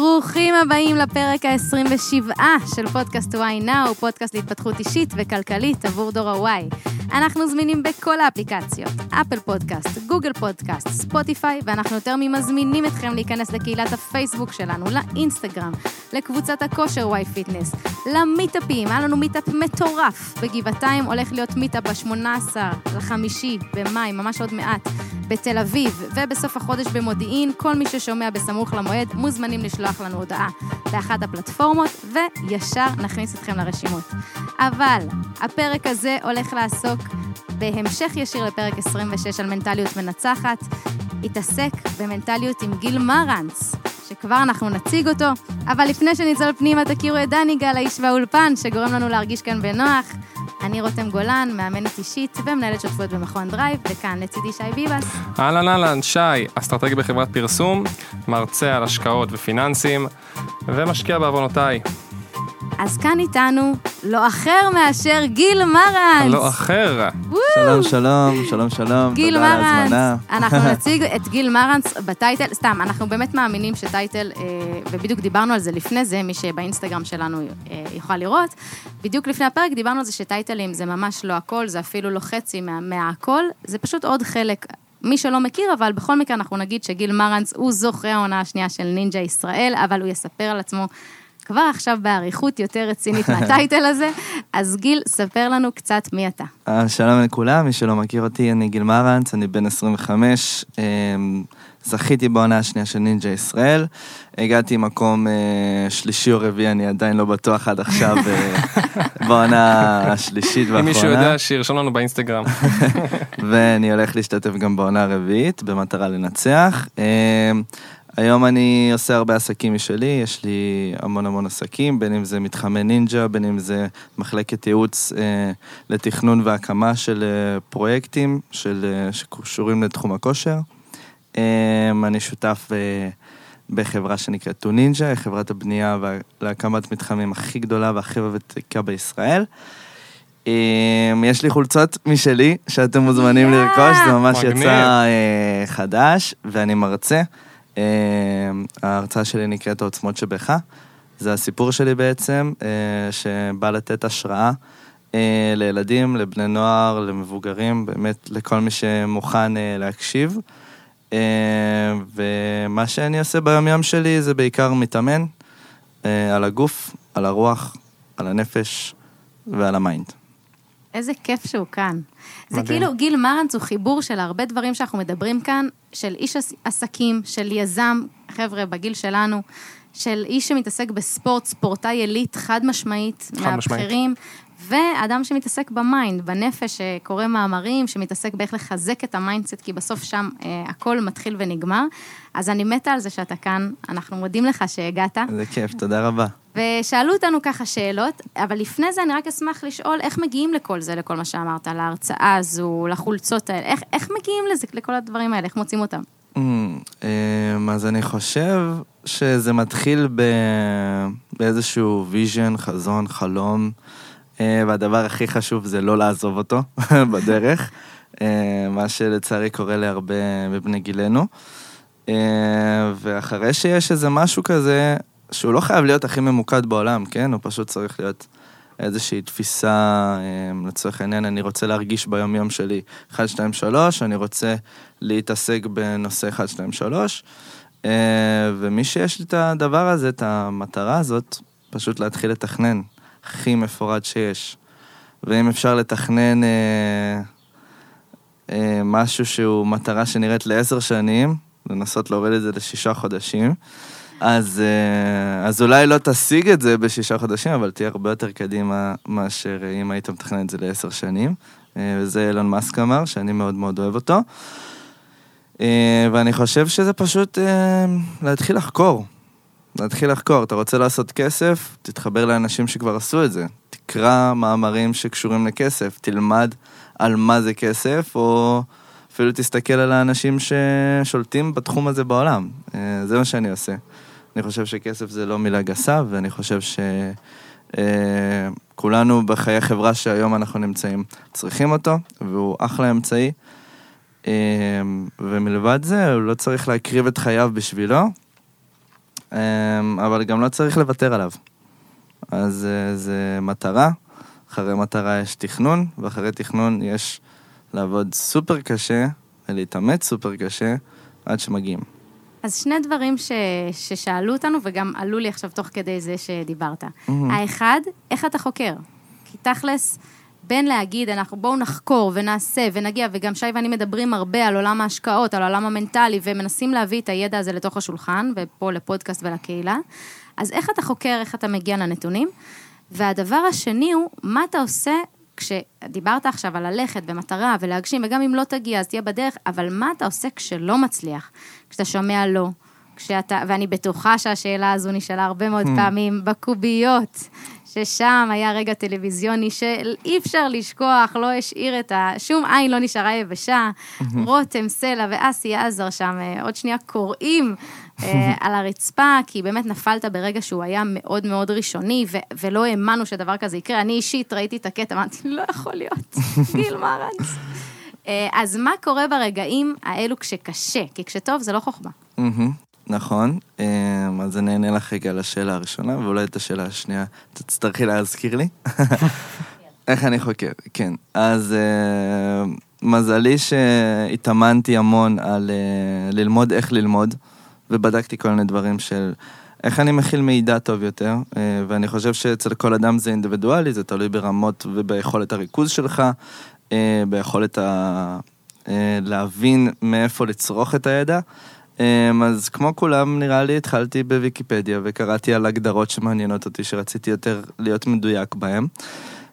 ברוכים הבאים לפרק ה-27 של פודקאסט וואי נאו, פודקאסט להתפתחות אישית וכלכלית עבור דור ה Y. אנחנו זמינים בכל האפליקציות, Apple Podcast, Google Podcast, Spotify, ואנחנו יותר ממזמינים אתכם להיכנס לקהילת הפייסבוק שלנו, לאינסטגרם, לקבוצת הכושר Y Fitness, למיטאפים, היה לנו מיטאפ מטורף בגבעתיים, הולך להיות מיטאפ ב-18 לחמישי במאי, ממש עוד מעט, בתל אביב, ובסוף החודש במודיעין, כל מי ששומע בסמוך למועד, מוזמנים לשלוח לנו הודעה באחת הפלטפורמות, וישר נכניס אתכם לרשימות. אבל הפרק הזה הולך לעסוק בהמשך ישיר לפרק 26 על מנטליות מנצחת, התעסק במנטליות עם גיל מרנץ, שכבר אנחנו נציג אותו, אבל לפני שנצלול פנימה תכירו את דני גל, האיש והאולפן, שגורם לנו להרגיש כאן בנוח. אני רותם גולן, מאמנת אישית ומנהלת שותפות במכון Drive, וכאן לצידי שי ביבס. אהלן אהלן, שי, אסטרטגי בחברת פרסום, מרצה על השקעות ופיננסים, ומשקיע בעוונותיי. אז כאן איתנו לא אחר מאשר גיל מרנץ. לא אחר. שלום, שלום, שלום, שלום, גיל תודה על מרנץ. ההזמנה. אנחנו נציג את גיל מרנץ ב title, סתם, אנחנו באמת מאמינים ש title, אה, ובדיוק דיברנו על זה לפני זה, מי שבאינסטגרם שלנו אה, יוכל לראות, בדיוק לפני הפרק דיברנו על זה שטייטלים זה ממש לא הכל, זה אפילו לא חצי מה- מהכל, זה פשוט עוד חלק. מי שלא מכיר, אבל בכל מקרה אנחנו נגיד שגיל מרנס הוא זוכה העונה השנייה של נינג'ה ישראל, אבל הוא יספר על עצמו כבר עכשיו באריכות יותר רצינית מהטייטל הזה. אז גיל, ספר לנו קצת מי אתה. אה, שלום לכולם, מי שלא מכיר אותי, אני גיל מרנץ, אני בן 25, אה, זכיתי בעונה השנייה של נינג'ה ישראל, הגעתי מקום אה, שלישי או רביעי, אני עדיין לא בטוח עד עכשיו בעונה השלישית אם מישהו והאחרונה, יודע, שירשום לנו באינסטגרם. ואני הולך להשתתף גם בעונה הרביעית במטרה לנצח. היום אני עושה הרבה עסקים משלי, יש לי המון המון עסקים, בין אם זה מתחמי נינג'ה, בין אם זה מחלקת ייעוץ אה, לתכנון והקמה של אה, פרויקטים של, אה, שקשורים לתחום הכושר. אה, אני שותף אה, בחברה שנקראת טו נינג'ה, חברת הבנייה וה- להקמת מתחמים הכי גדולה והכי ותיקה בישראל. אה, יש לי חולצות משלי שאתם מוזמנים יא! לרכוש, זה ממש מגניב. יצא אה, חדש, ואני מרצה. אה, ההרצאה שלי נקראת העוצמות שבך. זה הסיפור שלי בעצם, אה, שבא לתת השראה אה, לילדים, לבני נוער, למבוגרים, באמת לכל מי שמוכן אה, להקשיב. ומה שאני עושה ביום-יום שלי זה בעיקר מתאמן על הגוף, על הרוח, על הנפש ועל ה mind. איזה כיף שהוא כאן. זה מדהים. כאילו, גיל מרנץ הוא חיבור של הרבה דברים שאנחנו מדברים כאן, של איש עס- עסקים, של יזם, חבר'ה, בגיל שלנו, של איש שמתעסק בספורט, ספורטאי עילית, חד משמעית, חד משמעית. ואדם שמתעסק ב mind, בנפש, שקורא מאמרים, שמתעסק באיך לחזק את ה mindset, כי בסוף שם אה, הכל מתחיל ונגמר. אז אני מתה על זה שאתה כאן, אנחנו מודים לך שהגעת. זה כיף, תודה רבה. ושאלו אותנו ככה שאלות, אבל לפני זה אני רק אשמח לשאול איך מגיעים לכל זה, לכל מה שאמרת, להרצאה הזו, לחולצות האלה, איך, איך מגיעים לזה, לכל הדברים האלה, איך מוצאים אותם? אממ, אמ, אז אני חושב שזה מתחיל ב... באיזשהו vision, חזון, חלום, אה, והדבר הכי חשוב זה לא לעזוב אותו בדרך, אה, מה שלצערי קורה להרבה מבני גילנו. אה, ואחרי שיש איזה משהו כזה, שהוא לא חייב להיות הכי ממוקד בעולם, כן? הוא פשוט צריך להיות איזושהי תפיסה, אה, לצורך העניין, אני רוצה להרגיש ביום-יום שלי 1, 2, 3, אני רוצה להתעסק בנושא 1, 2, 3, אה, ומי שיש לי את הדבר הזה, את המטרה הזאת, פשוט להתחיל לתכנן, הכי מפורט שיש. ואם אפשר לתכנן אה, אה, משהו שהוא מטרה שנראית לעשר שנים, לנסות להוריד את זה לשישה חודשים, אז, אה, אז אולי לא תשיג את זה בשישה חודשים, אבל תהיה הרבה יותר קדימה מאשר אה, אם היית מתכנן את זה לעשר שנים. אה, וזה אילון מאסק אמר, שאני מאוד מאוד אוהב אותו. אה, ואני חושב שזה פשוט אה, להתחיל לחקור. להתחיל לחקור. אתה רוצה לעשות כסף, תתחבר לאנשים שכבר עשו את זה. תקרא מאמרים שקשורים לכסף, תלמד על מה זה כסף, או אפילו תסתכל על האנשים ששולטים בתחום הזה בעולם. אה, זה מה שאני עושה. אני חושב שכסף זה לא מילה גסה, ואני חושב שכולנו בחיי חברה שהיום אנחנו נמצאים צריכים אותו, והוא אחלה אמצעי. אה, ומלבד זה, הוא לא צריך להקריב את חייו בשבילו. אמ, אבל גם לא צריך לוותר עליו. אז אה, זה מטרה, אחרי מטרה יש תכנון, ואחרי תכנון יש לעבוד סופר קשה ולהתאמץ סופר קשה עד שמגיעים. אז שני דברים ש... ששאלו אותנו, וגם עלו לי עכשיו תוך כדי זה שדיברת. מהמם. האחד, איך אתה חוקר? כי תכלס, בין להגיד, אנחנו בואו נחקור ונעשה ונגיע, וגם שי ואני מדברים הרבה על עולם ההשקעות, על העולם המנטלי, ומנסים להביא את הידע הזה לתוך השולחן, ופה לפודקאסט ולקהילה. אז איך אתה חוקר, איך אתה מגיע לנתונים? והדבר השני הוא, מה אתה עושה כשדיברת עכשיו על ללכת במטרה ולהגשים, וגם אם לא תגיע, אז תהיה בדרך, אבל מה אתה עושה כשלא מצליח? כשאתה שומע לא, כשאתה, ואני בטוחה שהשאלה הזו נשאלה הרבה מאוד פעמים בקוביות, ששם היה רגע טלוויזיוני שאי אפשר לשכוח, לא השאיר את ה... שום עין לא נשארה יבשה. רותם, סלע ואסי עזר שם, אה, עוד שנייה קוראים אה, על הרצפה, כי באמת נפלת ברגע שהוא היה מאוד מאוד ראשוני, ו- ולא האמנו שדבר כזה יקרה. אני אישית ראיתי את הקטע, אמרתי, לא יכול להיות, גיל מרנס. אה, אז מה קורה ברגעים האלו כשקשה? כי כשטוב זה לא חוכמה. נכון, אמ, אז אני אענה לך רגע לשאלה הראשונה, ואולי את השאלה השנייה תצטרכי להזכיר לי. איך אני חוקר, כן. אז אה, מזלי שהתאמנתי המון על אה, ללמוד איך ללמוד, ובדקתי כל מיני דברים של איך אני מכיל מידע טוב יותר, אה, ואני חושב שאצל כל אדם זה אינדיבידואלי, זה תלוי ברמות וביכולת הריכוז שלך, אה, ביכולת ה... אה, להבין מאיפה לצרוך את הידע. אמ, אז כמו כולם, נראה לי, התחלתי בוויקיפדיה וקראתי על הגדרות שמעניינות אותי, שרציתי יותר להיות מדויק בהן.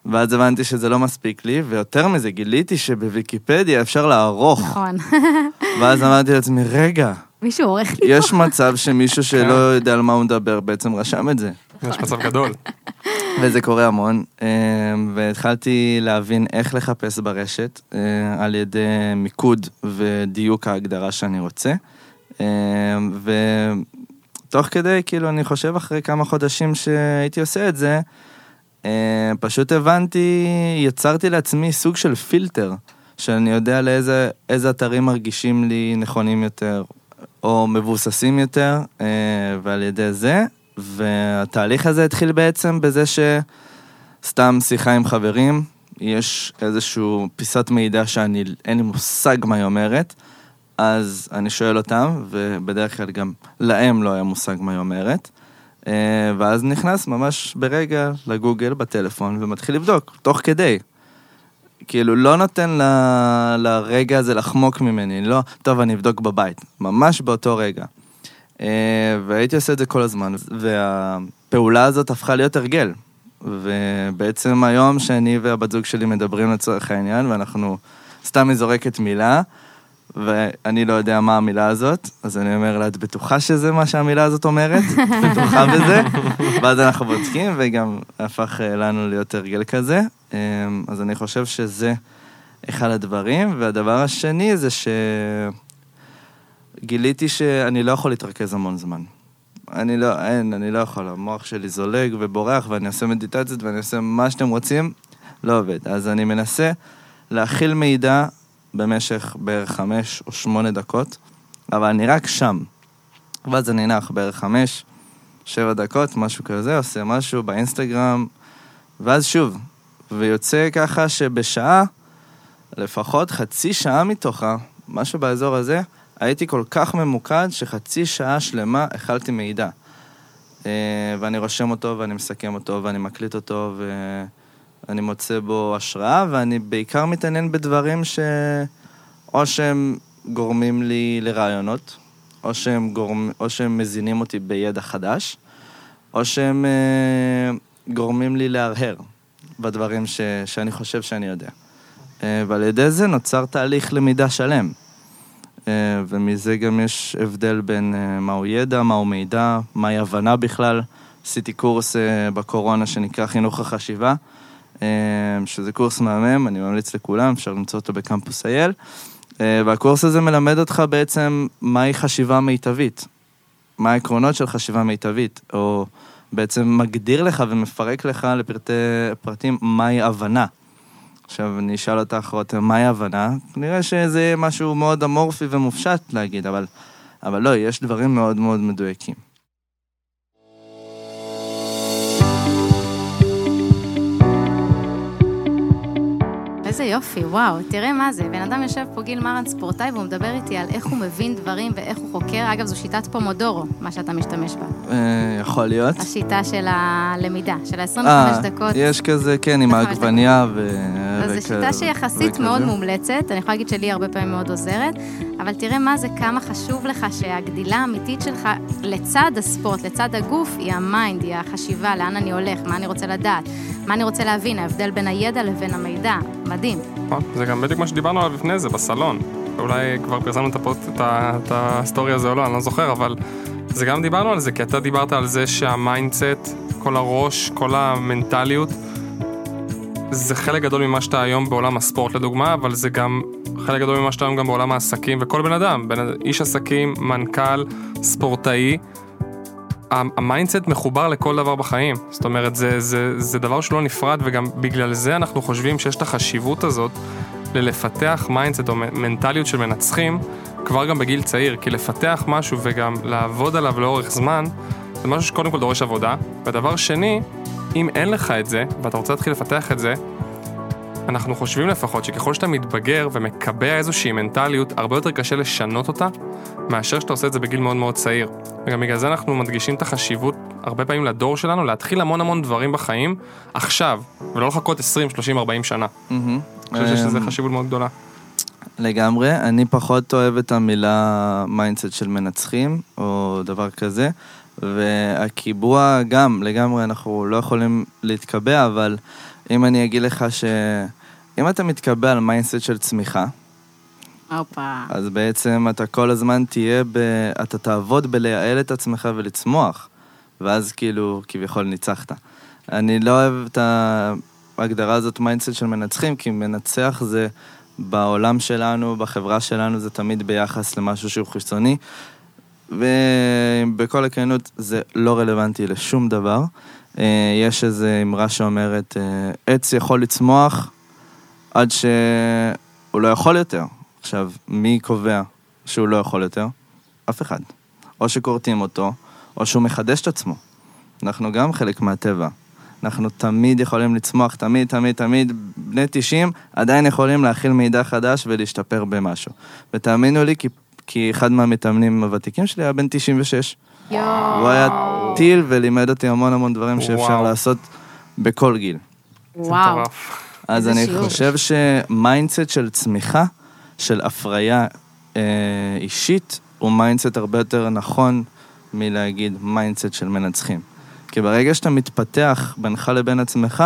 ואז הבנתי שזה לא מספיק לי, ויותר מזה, גיליתי שבוויקיפדיה אפשר לערוך. נכון. ואז אמרתי לעצמי, רגע, מישהו עורך לי יש מצב שמישהו שלא יודע על מה הוא מדבר בעצם רשם את זה. יש מצב גדול. וזה קורה המון, אה, והתחלתי להבין איך לחפש ברשת אה, על ידי מיקוד ודיוק ההגדרה שאני רוצה. אה, ותוך כדי, כאילו, אני חושב אחרי כמה חודשים שהייתי עושה את זה, אה, פשוט הבנתי, יצרתי לעצמי סוג של פילטר, שאני יודע לאיזה איזה אתרים מרגישים לי נכונים יותר, או מבוססים יותר, אה, ועל ידי זה, והתהליך הזה התחיל בעצם בזה שסתם שיחה עם חברים, יש איזשהו פיסת מידע שאני, אין לי מושג מה היא אומרת, אז אני שואל אותם, ובדרך כלל גם להם לא היה מושג מה היא אומרת. אה, ואז נכנס ממש ברגע לגוגל בטלפון ומתחיל לבדוק, תוך כדי. כאילו, לא נותן ל... לרגע הזה לחמוק ממני, לא, טוב, אני אבדוק בבית. ממש באותו רגע. אה, והייתי עושה את זה כל הזמן, והפעולה הזאת הפכה להיות הרגל. ובעצם היום שאני והבת זוג שלי מדברים לצורך העניין, ואנחנו, סתם היא זורקת מילה, ואני לא יודע מה המילה הזאת, אז אני אומר לה, את בטוחה שזה מה שהמילה הזאת אומרת? בטוחה בזה? ואז אנחנו בודקים, וגם הפך אה, לנו להיות הרגל כזה. אה, אז אני חושב שזה אחד הדברים, והדבר השני זה שגיליתי שאני לא יכול להתרכז המון זמן. אני לא, אין, אני לא יכול, המוח שלי זולג ובורח, ואני עושה מדיטציות ואני עושה מה שאתם רוצים, לא עובד. אז אני מנסה להכיל מידע במשך בערך חמש או שמונה דקות, אבל אני רק שם. ואז אני נח בערך חמש, שבע דקות, משהו כזה, עושה משהו באינסטגרם, ואז שוב, ויוצא ככה שבשעה, לפחות חצי שעה מתוכה, משהו באזור הזה, הייתי כל כך ממוקד שחצי שעה שלמה אכלתי מידע. אה, ואני רושם אותו, ואני מסכם אותו, ואני מקליט אותו, ואני מוצא בו השראה, ואני בעיקר מתעניין בדברים ש... או שהם גורמים לי לרעיונות, או שהם, גורמ... או שהם מזינים אותי בידע חדש, או שהם אה, גורמים לי להרהר בדברים ש... שאני חושב שאני יודע. אה, ועל ידי זה נוצר תהליך למידה שלם. אה, ומזה גם יש הבדל בין אה, מהו ידע, מהו מידע, מהי הבנה בכלל. עשיתי קורס אה, בקורונה שנקרא חינוך החשיבה, שזה קורס מהמם, אני ממליץ לכולם, אפשר למצוא אותו בקמפוס אייל. אה, והקורס הזה מלמד אותך בעצם מהי חשיבה מיטבית, מה העקרונות של חשיבה מיטבית, או בעצם מגדיר לך ומפרק לך לפרטי פרטים מהי הבנה. עכשיו, אני אשאל אותך, רותם, מהי הבנה? נראה שזה משהו מאוד אמורפי ומופשט להגיד, אבל, אבל לא, יש דברים מאוד מאוד מדויקים. איזה יופי, וואו, תראה מה זה. בן אדם יושב פה, גיל מרן ספורטאי, והוא מדבר איתי על איך הוא מבין דברים ואיך הוא חוקר. אגב, זו שיטת פומודורו, מה שאתה משתמש בה. אה, יכול להיות. השיטה של הלמידה, של ה-25 אה, דקות. יש כזה, כן, עם 25 העגבניה ו... זו שיטה שיחסית. מאוד מומלצת, אני יכולה להגיד שלי הרבה פעמים מאוד עוזרת, אבל תראה מה זה, כמה חשוב לך שהגדילה האמיתית שלך לצד הספורט, לצד הגוף, היא ה mind, היא החשיבה, לאן אני הולך, מה אני רוצה לדעת, מה אני רוצה להבין, ההבדל בין הידע לבין המידע, מדהים. נכון, זה גם בדיוק מה שדיברנו עליו לפני זה, בסלון. אולי כבר פרסמנו את, הפוסט, את, ה, את הסטורי הזה או לא, אני לא זוכר, אבל זה גם דיברנו על זה, כי אתה דיברת על זה שה mindset, כל הראש, כל המנטליות, זה חלק גדול ממה שאתה היום בעולם הספורט לדוגמה, אבל זה גם חלק גדול ממה שאתה היום גם בעולם העסקים, וכל בן אדם, בן, איש עסקים, מנכ"ל, ספורטאי, ה mindset מחובר לכל דבר בחיים. זאת אומרת, זה, זה, זה דבר שהוא לא נפרד, וגם בגלל זה אנחנו חושבים שיש את החשיבות הזאת ללפתח mindset או מנטליות של מנצחים, כבר גם בגיל צעיר, כי לפתח משהו וגם לעבוד עליו לאורך זמן, זה משהו שקודם כל דורש עבודה. ודבר שני, אם אין לך את זה, ואתה רוצה להתחיל לפתח את זה, אנחנו חושבים לפחות שככל שאתה מתבגר ומקבע איזושהי מנטליות, הרבה יותר קשה לשנות אותה, מאשר שאתה עושה את זה בגיל מאוד מאוד צעיר. וגם בגלל זה אנחנו מדגישים את החשיבות הרבה פעמים לדור שלנו, להתחיל המון המון דברים בחיים עכשיו, ולא לחכות 20, 30, 40 שנה. אני חושב שיש לזה אמ, חשיבות מאוד גדולה. לגמרי, אני פחות אוהב את המילה mindset של מנצחים, או דבר כזה, והקיבוע גם, לגמרי, אנחנו לא יכולים להתקבע, אבל אם אני אגיד לך שאם אתה מתקבע על mindset של צמיחה, הופה. אז בעצם אתה כל הזמן תהיה ב... אתה תעבוד בלייעל את עצמך ולצמוח, ואז כאילו, כביכול ניצחת. אני לא אוהב את ההגדרה הזאת mindset של מנצחים, כי מנצח זה בעולם שלנו, בחברה שלנו, זה תמיד ביחס למשהו שהוא חיצוני, ובכל הכנות זה לא רלוונטי לשום דבר. אה, יש איזו אמרה שאומרת, אה, עץ יכול לצמוח עד שהוא לא יכול יותר. עכשיו, מי קובע שהוא לא יכול יותר? אף אחד. או שכורתים אותו, או שהוא מחדש את עצמו. אנחנו גם חלק מהטבע. אנחנו תמיד יכולים לצמוח, תמיד, תמיד, תמיד, בני 90 עדיין יכולים להכיל מידע חדש ולהשתפר במשהו. ותאמינו לי, כי, כי אחד מהמתאמנים הוותיקים שלי היה בן 96. יואו. הוא היה טיל ולימד אותי המון המון דברים שאפשר וואו. לעשות בכל גיל. וואו. אז איזה אני שיעור. חושב ש mindset של צמיחה, של הפריה אה, אישית, הוא mindset הרבה יותר נכון מלהגיד mindset של מנצחים. כי ברגע שאתה מתפתח בינך לבין עצמך,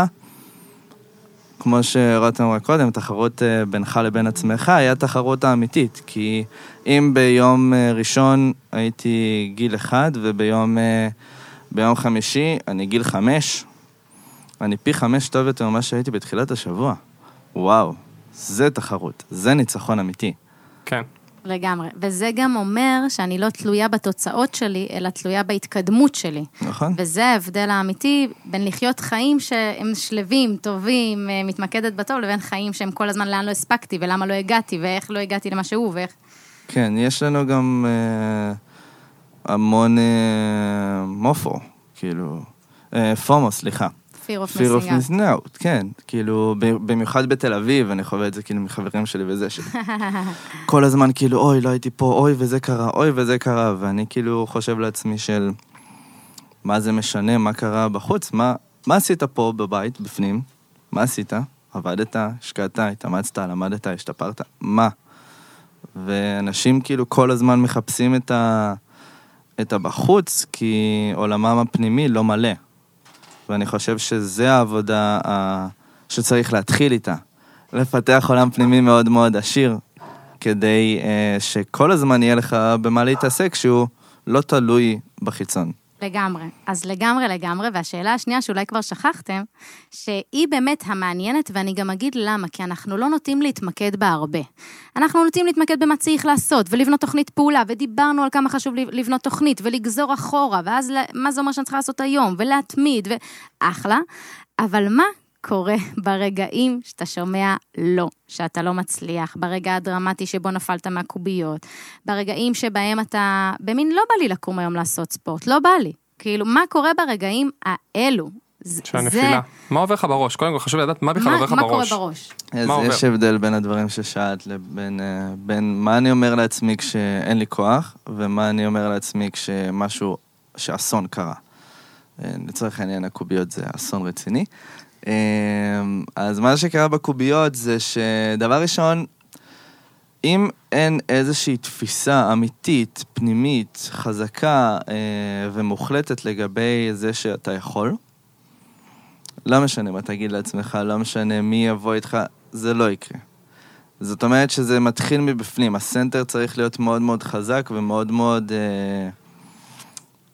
כמו שרותם אמרה קודם, תחרות אה, בינך לבין עצמך היא התחרות האמיתית. כי אם ביום אה, ראשון הייתי גיל אחד, וביום אה, ביום חמישי אני גיל חמש, אני פי חמש טוב יותר ממה שהייתי בתחילת השבוע. וואו, זה תחרות, זה ניצחון אמיתי. כן. לגמרי. וזה גם אומר שאני לא תלויה בתוצאות שלי, אלא תלויה בהתקדמות שלי. נכון? וזה ההבדל האמיתי בין לחיות חיים שהם שלווים, טובים, אה, מתמקדת בטוב, לבין חיים שהם כל הזמן לאן לא הספקתי, ולמה לא הגעתי, ואיך לא הגעתי למה שהוא, ואיך... כן, יש לנו גם אה, המון אה, מופו, כאילו, אה, פומו, סליחה. Fear of fear of missing out. כן, כאילו, במיוחד בתל אביב, אני חווה את זה כאילו מחברים שלי וזה, כל הזמן כאילו, אוי, לא הייתי פה, אוי, וזה קרה, אוי, וזה קרה, ואני כאילו חושב לעצמי של, מה זה משנה, מה קרה בחוץ, מה, מה עשית פה בבית, בפנים? מה עשית? עבדת, השקעת, התאמצת, למדת, השתפרת, מה? ואנשים כאילו כל הזמן מחפשים את, ה, את הבחוץ, כי עולמם הפנימי לא מלא. ואני חושב שזה העבודה ה... שצריך להתחיל איתה. לפתח עולם פנימי מאוד מאוד עשיר, כדי uh, שכל הזמן יהיה לך במה להתעסק שהוא לא תלוי בחיצון. לגמרי. אז לגמרי לגמרי, והשאלה השנייה שאולי כבר שכחתם, שהיא באמת המעניינת, ואני גם אגיד למה, כי אנחנו לא נוטים להתמקד בה הרבה. אנחנו נוטים להתמקד במה צריך לעשות, ולבנות תוכנית פעולה, ודיברנו על כמה חשוב לבנות תוכנית, ולגזור אחורה, ואז מה זה אומר שאני צריכה לעשות היום, ולהתמיד, ואחלה. אבל מה קורה ברגעים שאתה שומע לא, שאתה לא מצליח, ברגע הדרמטי שבו נפלת מהקוביות, ברגעים שבהם אתה, במין לא בא לי לקום היום לעשות ספורט, לא בא לי. כאילו, מה קורה ברגעים האלו? זה- של הנפילה. מה עובר לך בראש? קודם כל חשוב לדעת מה בכלל עובר לך מה קורה בראש. בראש? אז? יש הבדל בין הדברים ששאלת לבין אה, בין מה אני אומר לעצמי כשאין לי כוח, ומה אני אומר לעצמי כשמשהו, שאסון קרה. אה, לצורך העניין הקוביות זה אסון רציני. אה, אז מה שקרה בקוביות זה שדבר ראשון, אם אין איזושהי תפיסה אמיתית, פנימית, חזקה אה, ומוחלטת לגבי זה שאתה יכול, לא משנה מה תגיד לעצמך, לא משנה מי יבוא איתך, זה לא יקרה. זאת אומרת שזה מתחיל מבפנים, הסנטר צריך להיות מאוד מאוד חזק ומאוד מאוד אה,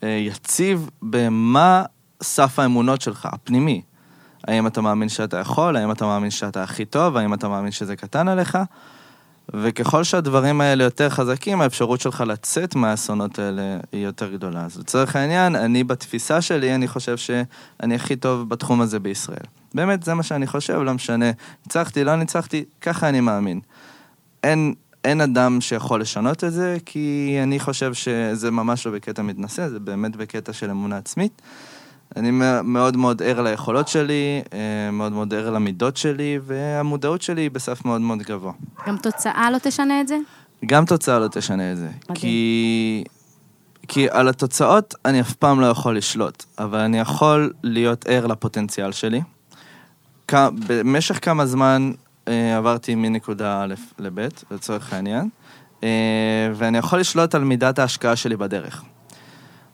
אה, יציב במה סף האמונות שלך, הפנימי. האם אתה מאמין שאתה יכול, האם אתה מאמין שאתה הכי טוב, האם אתה מאמין שזה קטן עליך, וככל שהדברים האלה יותר חזקים, האפשרות שלך לצאת מהאסונות האלה היא יותר גדולה. אז לצורך העניין, אני בתפיסה שלי, אני חושב שאני הכי טוב בתחום הזה בישראל. באמת, זה מה שאני חושב, לא משנה, ניצחתי, לא ניצחתי, ככה אני מאמין. אין, אין אדם שיכול לשנות את זה, כי אני חושב שזה ממש לא בקטע מתנשא, זה באמת בקטע של אמונה עצמית. אני מאוד מאוד ער ליכולות שלי, אה, מאוד מאוד ער למידות שלי, והמודעות שלי היא בסף מאוד מאוד גבוה. גם תוצאה לא תשנה את זה? גם תוצאה לא תשנה את זה. כי... כי על התוצאות אני אף פעם לא יכול לשלוט, אבל אני יכול להיות ער לפוטנציאל שלי. כ... במשך כמה זמן אה, עברתי מנקודה א' לב', לצורך העניין, אה, ואני יכול לשלוט על מידת ההשקעה שלי בדרך.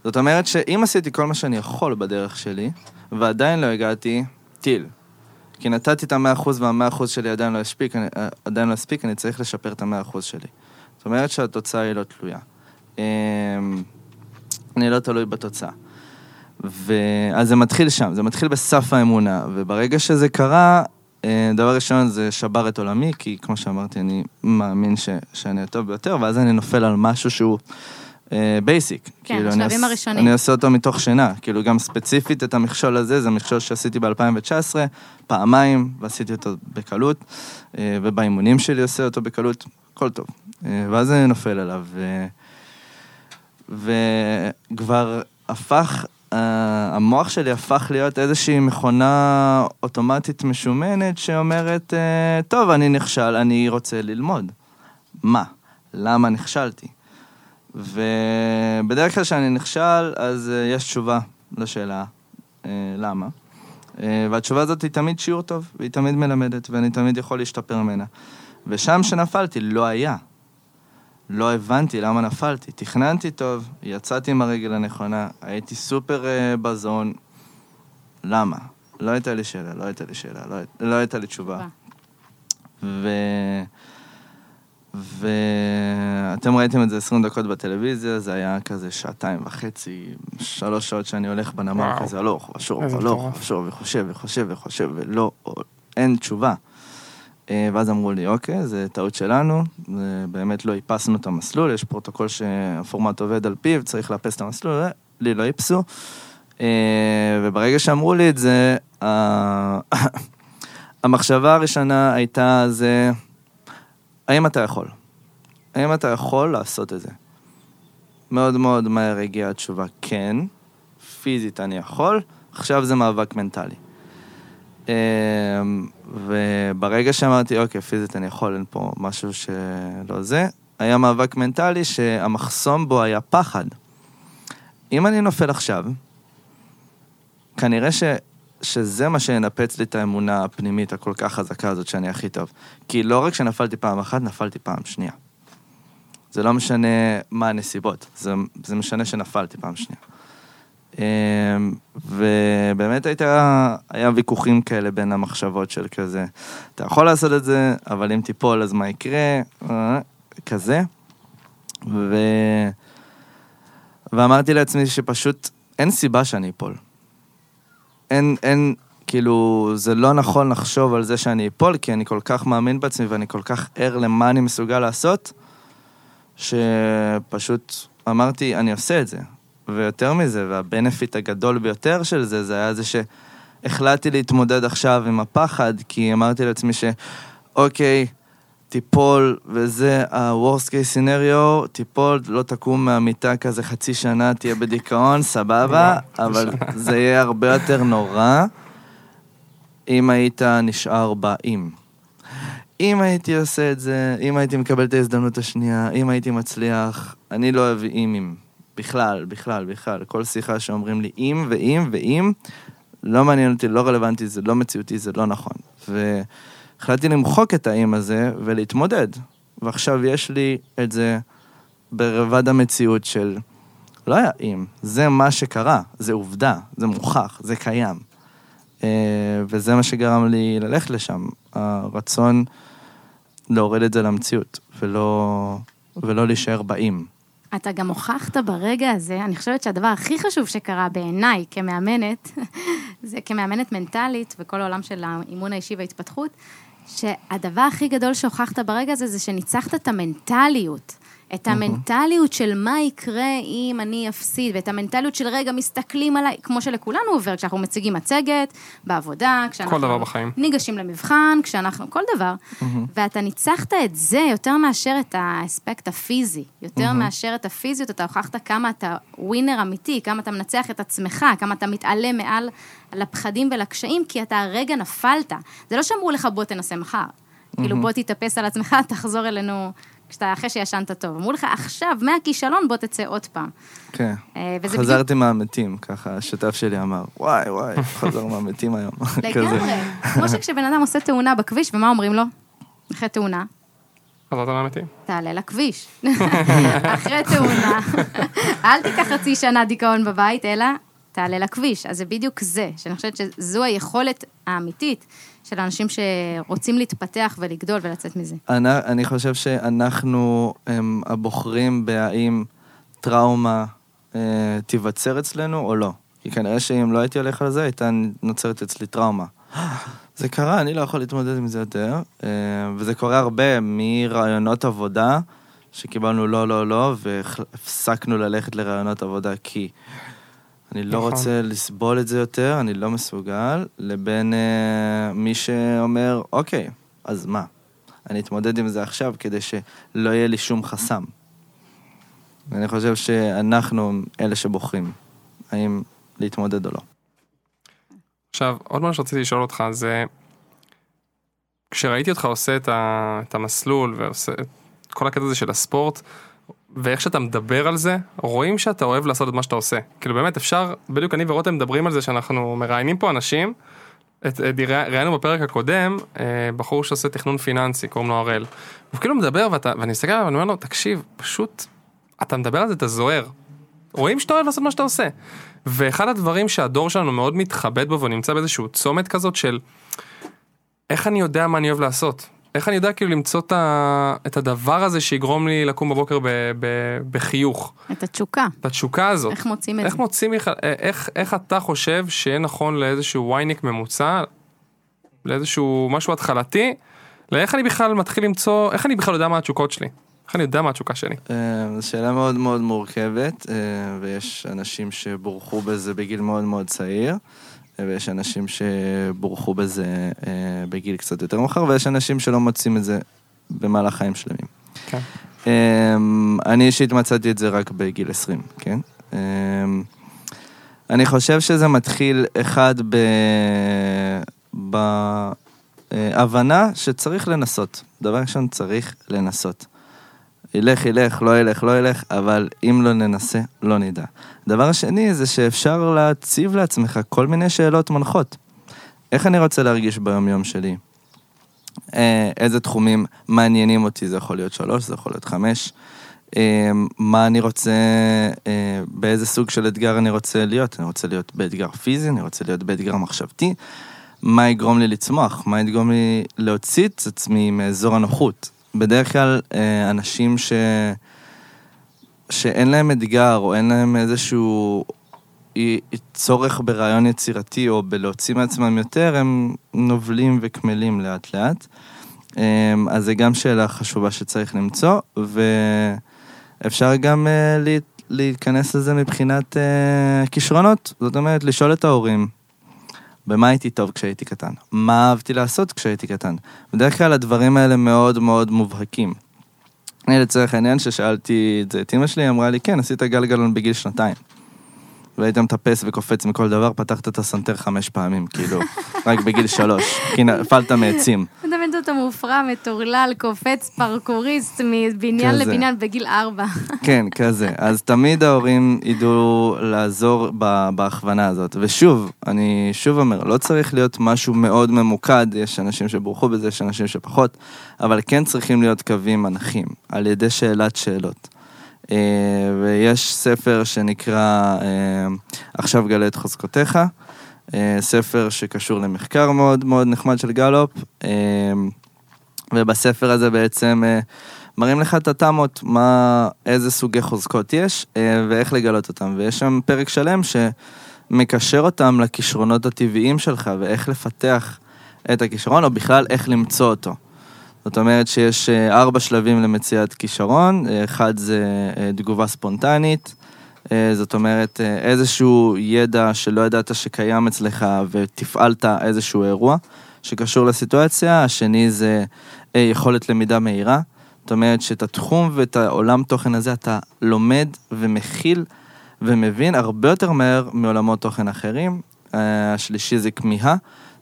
זאת אומרת שאם עשיתי כל מה שאני יכול בדרך שלי, ועדיין לא הגעתי, טיל. כי נתתי את המאה אחוז והמאה אחוז שלי עדיין לא הספיק, אני, אה, עדיין לא הספיק, אני צריך לשפר את המאה אחוז שלי. זאת אומרת שהתוצאה היא לא תלויה. אמ, אני לא תלוי בתוצאה. ו... אז זה מתחיל שם, זה מתחיל בסף האמונה, וברגע שזה קרה, אה, דבר ראשון זה שבר את עולמי, כי כמו שאמרתי, אני מאמין ש... שאני הטוב ביותר, ואז אני נופל על משהו שהוא basic. כן, אני השלבים עוש- הראשונים. אני עושה אותו מתוך שינה, כאילו גם ספציפית את המכשול הזה, זה מכשול שעשיתי ב-2019, פעמיים, ועשיתי אותו בקלות, אה, ובאימונים שלי עושה אותו בקלות, הכל טוב. אה, ואז אני נופל עליו, ו... וכבר הפך, אה, המוח שלי הפך להיות איזושהי מכונה אוטומטית משומנת שאומרת, אה, טוב, אני נכשל, אני רוצה ללמוד. מה? למה נכשלתי? ובדרך כלל כשאני נכשל, אז אה, יש תשובה לשאלה אה, למה. אה, והתשובה הזאת היא תמיד שיעור טוב, והיא תמיד מלמדת, ואני תמיד יכול להשתפר ממנה. ושם שנפלתי לא היה. לא הבנתי למה נפלתי. תכננתי טוב, יצאתי עם הרגל הנכונה, הייתי סופר אה, בזון. למה? לא הייתה לי שאלה, לא הייתה לי שאלה, לא, לא הייתה לי תשובה. ו... ואתם ראיתם את זה 20 דקות בטלוויזיה, זה היה כזה שעתיים וחצי, שלוש שעות שאני הולך בנמל וואו. כזה הלוך ושוב, הלוך. ושוב, וחושב וחושב וחושב, ולא, אין תשובה. אה, ואז אמרו לי, אוקיי, זה טעות שלנו, באמת לא איפסנו את המסלול, יש פרוטוקול שהפורמט עובד על פיו, צריך לאפס את המסלול, אה, לי לא איפסו. אה, וברגע שאמרו לי את זה, המחשבה הראשונה הייתה זה, האם אתה יכול? האם אתה יכול לעשות את זה? מאוד מאוד מהר הגיעה התשובה כן, פיזית אני יכול, עכשיו זה מאבק מנטלי. אמ, וברגע שאמרתי, אוקיי, פיזית אני יכול, אין פה משהו שלא זה, היה מאבק מנטלי שהמחסום בו היה פחד. אם אני נופל עכשיו, כנראה ש, שזה מה שינפץ לי את האמונה הפנימית הכל כך חזקה הזאת שאני הכי טוב. כי לא רק שנפלתי פעם אחת, נפלתי פעם שנייה. זה לא משנה מה הנסיבות, זה, זה משנה שנפלתי פעם שנייה. אמ, ובאמת הייתה, היה ויכוחים כאלה בין המחשבות של כזה, אתה יכול לעשות את זה, אבל אם תיפול אז מה יקרה, אה, כזה. ו... ואמרתי לעצמי שפשוט אין סיבה שאני אפול. אין, אין, כאילו, זה לא נכון לחשוב על זה שאני אפול, כי אני כל כך מאמין בעצמי ואני כל כך ער למה אני מסוגל לעשות, שפשוט אמרתי, אני עושה את זה. ויותר מזה, והבנפיט הגדול ביותר של זה, זה היה זה שהחלטתי להתמודד עכשיו עם הפחד, כי אמרתי לעצמי ש... אוקיי, תיפול, וזה ה-Worst case scenario, תיפול, לא תקום מהמיטה כזה חצי שנה, תהיה בדיכאון, סבבה, אבל זה יהיה הרבה יותר נורא אם היית נשאר באם. אם הייתי עושה את זה, אם הייתי מקבל את ההזדמנות השנייה, אם הייתי מצליח, אני לא אוהב אימים. בכלל, בכלל, בכלל. כל שיחה שאומרים לי אם ואם ואם, לא מעניין אותי, לא רלוונטי, זה לא מציאותי, זה לא נכון. והחלטתי למחוק את האם הזה ולהתמודד. ועכשיו יש לי את זה ברבד המציאות של, לא היה אם, זה מה שקרה, זה עובדה, זה מוכח, זה קיים. אה, וזה מה שגרם לי ללכת לשם, הרצון להוריד את זה למציאות, ולא, ולא להישאר באים. אתה גם הוכחת ברגע הזה, אני חושבת שהדבר הכי חשוב שקרה בעיניי כמאמנת, זה כמאמנת מנטלית וכל העולם של האימון האישי וההתפתחות, שהדבר הכי גדול שהוכחת ברגע הזה זה שניצחת את המנטליות. את המנטליות של מה יקרה אם אני אפסיד, ואת המנטליות של רגע מסתכלים עליי, כמו שלכולנו עובר, כשאנחנו מציגים מצגת, בעבודה, כשאנחנו... כל דבר בחיים. ניגשים למבחן, כשאנחנו... כל דבר. ואתה ניצחת את זה יותר מאשר את האספקט הפיזי. יותר מאשר את הפיזיות, אתה הוכחת כמה אתה ווינר אמיתי, כמה אתה מנצח את עצמך, כמה אתה מתעלה מעל לפחדים ולקשיים, כי אתה הרגע נפלת. זה לא שאמרו לך, בוא תנסה מחר. כאילו, בוא תתאפס על עצמך, תחזור אלינו כשאתה, אחרי שישנת טוב. אמרו לך, עכשיו, מהכישלון, בוא תצא עוד פעם. כן. אה, חזרתי בדיוק... מהמתים, ככה השותף שלי אמר, וואי, וואי, חזר מהמתים היום. לגמרי. כמו שכשבן אדם עושה תאונה בכביש, ומה אומרים לו? אחרי תאונה, חזרת מהמתים. תעלה לכביש. אחרי תאונה, אל תיקח חצי שנה דיכאון בבית, אלא תעלה לכביש. אז זה בדיוק זה, שאני חושבת שזו היכולת האמיתית של אנשים שרוצים להתפתח ולגדול ולצאת מזה. אני, אני חושב שאנחנו הם, הבוחרים בהאם טראומה אה, תיווצר אצלנו או לא. כי כנראה שאם לא הייתי הולך על זה, הייתה נוצרת אצלי טראומה. זה קרה, אני לא יכול להתמודד עם זה יותר, אה, וזה קורה הרבה מרעיונות עבודה, שקיבלנו לא, לא, לא, והפסקנו ללכת לרעיונות עבודה כי אני לא נכון. רוצה לסבול את זה יותר, אני לא מסוגל, לבין אה, מי שאומר, אוקיי, אז מה? אני אתמודד עם זה עכשיו כדי שלא יהיה לי שום חסם. ואני חושב שאנחנו אלה שבוחרים, האם להתמודד או לא. עכשיו, עוד משהו שרציתי לשאול אותך זה, כשראיתי אותך עושה את, ה, את המסלול ועושה את כל הקטע הזה של הספורט, ואיך שאתה מדבר על זה, רואים שאתה אוהב לעשות את מה שאתה עושה. כאילו באמת אפשר, בדיוק אני ורותם מדברים על זה שאנחנו מראיינים פה אנשים, את, את, ראיינו בפרק הקודם, אה, בחור שעושה תכנון פיננסי, קוראים לו הראל. הוא כאילו מדבר ואתה, ואני מסתכל עליו ואני אומר לו, תקשיב, פשוט, אתה מדבר על זה, אתה זוהר. רואים שאתה אוהב לעשות מה שאתה עושה. ואחד הדברים שהדור שלנו מאוד מתחבט בו ונמצא באיזשהו צומת כזאת של איך אני יודע מה אני אוהב לעשות? איך אני יודע כאילו למצוא את, ה... את הדבר הזה שיגרום לי לקום בבוקר ב... ב... בחיוך? את התשוקה. את התשוקה הזאת. איך מוצאים את איך זה? מוצאים, איך, איך, איך אתה חושב שיהיה נכון לאיזשהו וייניק ממוצע, לאיזשהו משהו התחלתי, לאיך אני בכלל מתחיל למצוא, איך אני בכלל יודע מה התשוקות שלי? איך אני יודע מה התשוקה שלי? אה, זו שאלה מאוד מאוד מורכבת, אה, ויש אנשים שבורחו בזה בגיל מאוד מאוד צעיר, ויש אנשים שבורחו בזה אה, בגיל קצת יותר מאוחר, ויש אנשים שלא מוצאים את זה במהלך חיים שלמים. כן. אה, אני אישית מצאתי את זה רק בגיל 20, כן? אה, אני חושב שזה מתחיל, אחד, ב... בהבנה שצריך לנסות. דבר ראשון, צריך לנסות. ילך, ילך, לא ילך, לא ילך, אבל אם לא ננסה, לא נדע. הדבר השני זה שאפשר להציב לעצמך כל מיני שאלות מנחות. איך אני רוצה להרגיש ביום-יום שלי? אה, איזה תחומים מעניינים אותי, זה יכול להיות שלוש, זה יכול להיות חמש. אה, מה אני רוצה, אה, באיזה סוג של אתגר אני רוצה להיות? אני רוצה להיות באתגר פיזי, אני רוצה להיות באתגר מחשבתי. מה יגרום לי לצמוח? מה יגרום לי להוציא את עצמי מאזור הנוחות? בדרך כלל אה, אנשים ש... שאין להם אתגר או אין להם איזשהו אי- צורך ברעיון יצירתי או בלהוציא מעצמם יותר, הם נובלים וקמלים לאט לאט. אה, אז זה גם שאלה חשובה שצריך למצוא, ואפשר גם אה, לה- להיכנס לזה מבחינת כישרונות. זאת אומרת, לשאול את ההורים, במה הייתי טוב כשהייתי קטן? מה אהבתי לעשות כשהייתי קטן? בדרך כלל הדברים האלה מאוד מאוד מובהקים. אני לצורך העניין ששאלתי את זה את אמא שלי, היא אמרה לי, כן, עשית גלגלון בגיל שנתיים. והיית מטפס וקופץ מכל דבר, פתחת את הסנטר חמש פעמים, כאילו, רק בגיל שלוש, כי נפלת מעצים. מדמיינת אותו מופרע, מטורלל, קופץ, פרקוריסט, מבניין כזה. לבניין בגיל ארבע. כן, כזה. אז תמיד ההורים ידעו לעזור בהכוונה הזאת. ושוב, אני שוב אומר, לא צריך להיות משהו מאוד ממוקד, יש אנשים שבורחו בזה, יש אנשים שפחות, אבל כן צריכים להיות קווים מנחים, על ידי שאלת שאלות. אה, ויש ספר שנקרא אה, עכשיו גלה את חוזקותיך, אה, ספר שקשור למחקר מאוד מאוד נחמד של גלופ, ובספר הזה בעצם מראים לך את התמות, מה, איזה סוגי חוזקות יש ואיך לגלות אותם. ויש שם פרק שלם שמקשר אותם לכישרונות הטבעיים שלך ואיך לפתח את הכישרון, או בכלל איך למצוא אותו. זאת אומרת שיש אה, ארבע שלבים למציאת כישרון, אה, אחד זה אה, תגובה ספונטנית, זאת אומרת איזשהו ידע שלא ידעת שקיים אצלך ותפעלת איזשהו אירוע שקשור לסיטואציה, השני זה יכולת למידה מהירה, זאת אומרת שאת התחום ואת העולם תוכן הזה אתה לומד ומכיל ומבין הרבה יותר מהר מעולמות תוכן אחרים. השלישי זה כמיהה,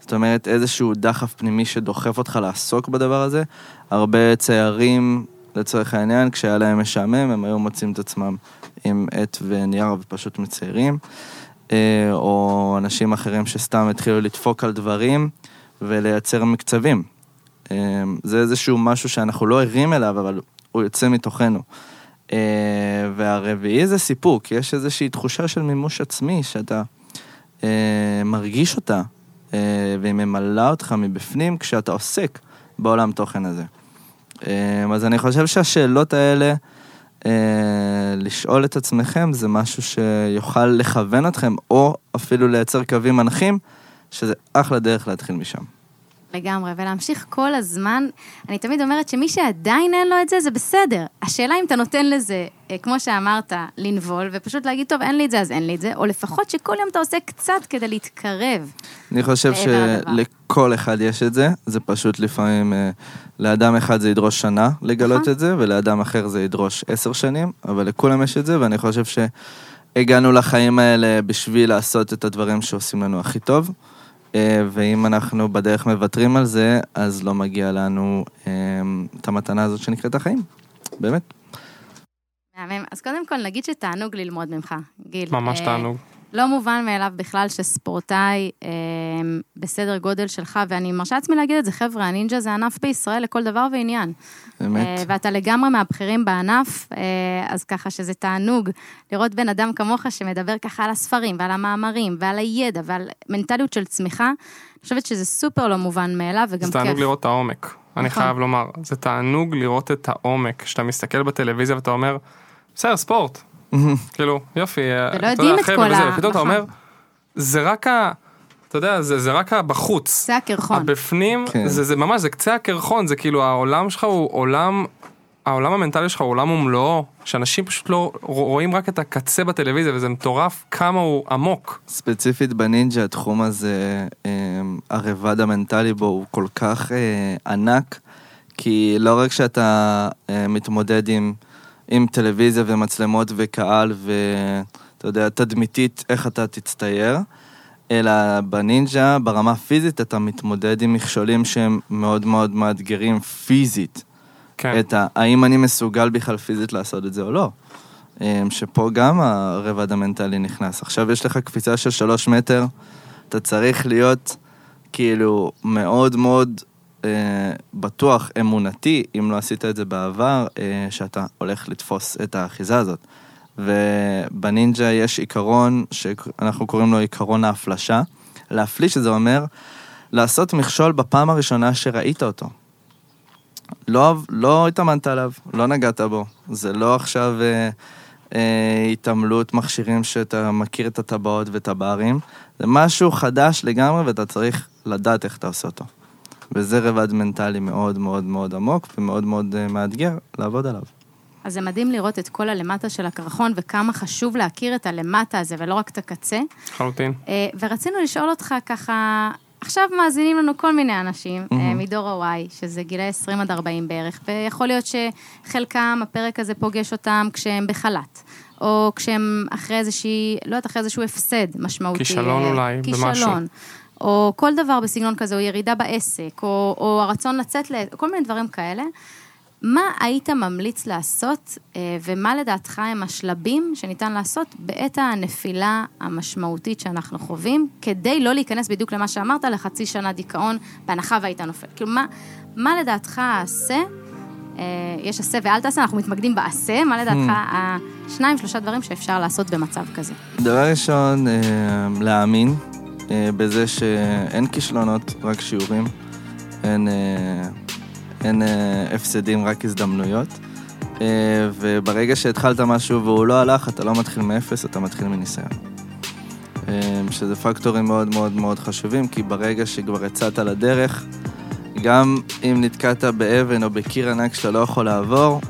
זאת אומרת איזשהו דחף פנימי שדוחף אותך לעסוק בדבר הזה. הרבה ציירים, לצורך העניין, כשהיה להם משעמם, הם היו מוצאים את עצמם עם עט ונייר ופשוט מציירים. אה, או אנשים אחרים שסתם התחילו לדפוק על דברים ולייצר מקצבים. אה, זה איזשהו משהו שאנחנו לא ערים אליו, אבל הוא יוצא מתוכנו. אה, והרביעי זה סיפוק, יש איזושהי תחושה של מימוש עצמי שאתה מרגיש אותה, והיא ממלאה אותך מבפנים כשאתה עוסק בעולם תוכן הזה. אה, אז אני חושב שהשאלות האלה, אה, לשאול את עצמכם, זה משהו שיוכל לכוון אתכם, או אפילו לייצר קווים מנחים, שזה אחלה דרך להתחיל משם. לגמרי, ולהמשיך כל הזמן. אני תמיד אומרת שמי שעדיין אין לו את זה, זה בסדר. השאלה אם אתה נותן לזה, אה, כמו שאמרת, לנבול, ופשוט להגיד, טוב, אין לי את זה, אז אין לי את זה, או לפחות שכל יום אתה עושה קצת כדי להתקרב. אני חושב. שלכל אחד יש את זה, זה פשוט לפעמים, אה, לאדם אחד זה ידרוש שנה לגלות נכון. את זה, ולאדם אחר זה ידרוש עשר שנים, אבל לכולם יש את זה, ואני חושב שהגענו לחיים האלה בשביל לעשות את הדברים שעושים לנו הכי טוב, ואם אנחנו בדרך מוותרים על זה, אז לא מגיע לנו אה, את המתנה הזאת שנקראת החיים, באמת. מהמם. אז קודם כל, נגיד שתענוג ללמוד ממך, גיל. ממש אה, תענוג. לא מובן מאליו בכלל שספורטאי אה, בסדר גודל שלך, ואני מרשה לעצמי להגיד את זה, חבר'ה, הנינג'ה זה ענף בישראל לכל דבר ועניין. אה, באמת. ואתה לגמרי מהבכירים בענף, אה, אז ככה שזה תענוג לראות בן אדם כמוך שמדבר ככה על הספרים ועל המאמרים ועל הידע ועל מנטליות של צמיחה. אני חושבת שזה סופר לא מובן מאליו וגם זה כיף. תענוג לראות את העומק. אני נכון. חייב לומר, זה תענוג לראות את העומק. כשאתה מסתכל בטלוויזיה ואתה אומר, בסדר, ספורט. כאילו, יופי. אתה יודע, יודעים את כל ה- ופתאום אתה נכון. אומר, זה רק ה... אתה יודע, זה, זה רק הבחוץ. זה הקרחון. הבפנים, כן. זה, זה ממש, זה קצה הקרחון, זה כאילו העולם שלך הוא עולם, העולם המנטלי שלך הוא עולם ומלואו, שאנשים פשוט לא רואים רק את הקצה בטלוויזיה, וזה מטורף כמה הוא עמוק. ספציפית בנינג'ה התחום הזה, אה, הרבד המנטלי בו הוא כל כך אה, ענק, כי לא רק שאתה אה, מתמודד עם, עם טלוויזיה ומצלמות וקהל ואתה יודע, תדמיתית איך אתה תצטייר, אלא בנינג'ה, ברמה הפיזית, אתה מתמודד עם מכשולים שהם מאוד מאוד מאתגרים פיזית. כן. את ה... האם אני מסוגל בכלל פיזית לעשות את זה או לא. אמ, שפה גם הרבד המנטלי נכנס. עכשיו יש לך קפיצה של שלוש מטר, אתה צריך להיות כאילו מאוד מאוד בטוח, אמונתי, אם לא עשית את זה בעבר, אה, שאתה הולך לתפוס את האחיזה הזאת. ובנינג'ה יש עיקרון שאנחנו קוראים לו עיקרון ההפלשה. להפליש, זה אומר לעשות מכשול בפעם הראשונה שראית אותו. לא, לא התאמנת עליו, לא נגעת בו. זה לא עכשיו אה, אה, התעמלות מכשירים שאתה מכיר את הטבעות ואת הברים. זה משהו חדש לגמרי ואתה צריך לדעת איך אתה עושה אותו. וזה רבד מנטלי מאוד מאוד מאוד עמוק ומאוד מאוד אה, מאתגר לעבוד עליו. אז זה מדהים לראות את כל הלמטה של הקרחון, וכמה חשוב להכיר את הלמטה הזה, ולא רק את הקצה. לחלוטין. אה, ורצינו לשאול אותך ככה, עכשיו מאזינים לנו כל מיני אנשים mm-hmm. מדור ה-Y, שזה גילאי 20 עד 40 בערך, ויכול להיות שחלקם, הפרק הזה פוגש אותם כשהם בחל"ת. או כשהם אחרי איזושהי, לא יודעת, אחרי איזשהו הפסד משמעותי. כישלון אולי, כישלון. במשהו. או כל דבר בסגנון כזה, או ירידה בעסק, או, או הרצון לצאת, ל... כל מיני דברים כאלה. מה היית ממליץ לעשות, אה, ומה לדעתך הם השלבים שניתן לעשות בעת הנפילה המשמעותית שאנחנו חווים, כדי לא להיכנס בדיוק למה שאמרת, לחצי שנה דיכאון, בהנחה והיית נופל. כאילו, מה, מה לדעתך העשה, אה, יש עשה ואל תעשה, אנחנו מתמקדים בעשה, מה לדעתך השניים, שלושה דברים שאפשר לעשות במצב כזה? דבר ראשון, אה, להאמין בזה שאין כישלונות, רק שיעורים. אין, אה, אין אה, הפסדים, רק הזדמנויות. אה, וברגע שהתחלת משהו והוא לא הלך, אתה לא מתחיל מאפס, אתה מתחיל מניסיון. אה, שזה פקטורים מאוד מאוד מאוד חשובים, כי ברגע שכבר יצאת לדרך, גם אם נתקעת באבן או בקיר ענק שאתה לא יכול לעבור,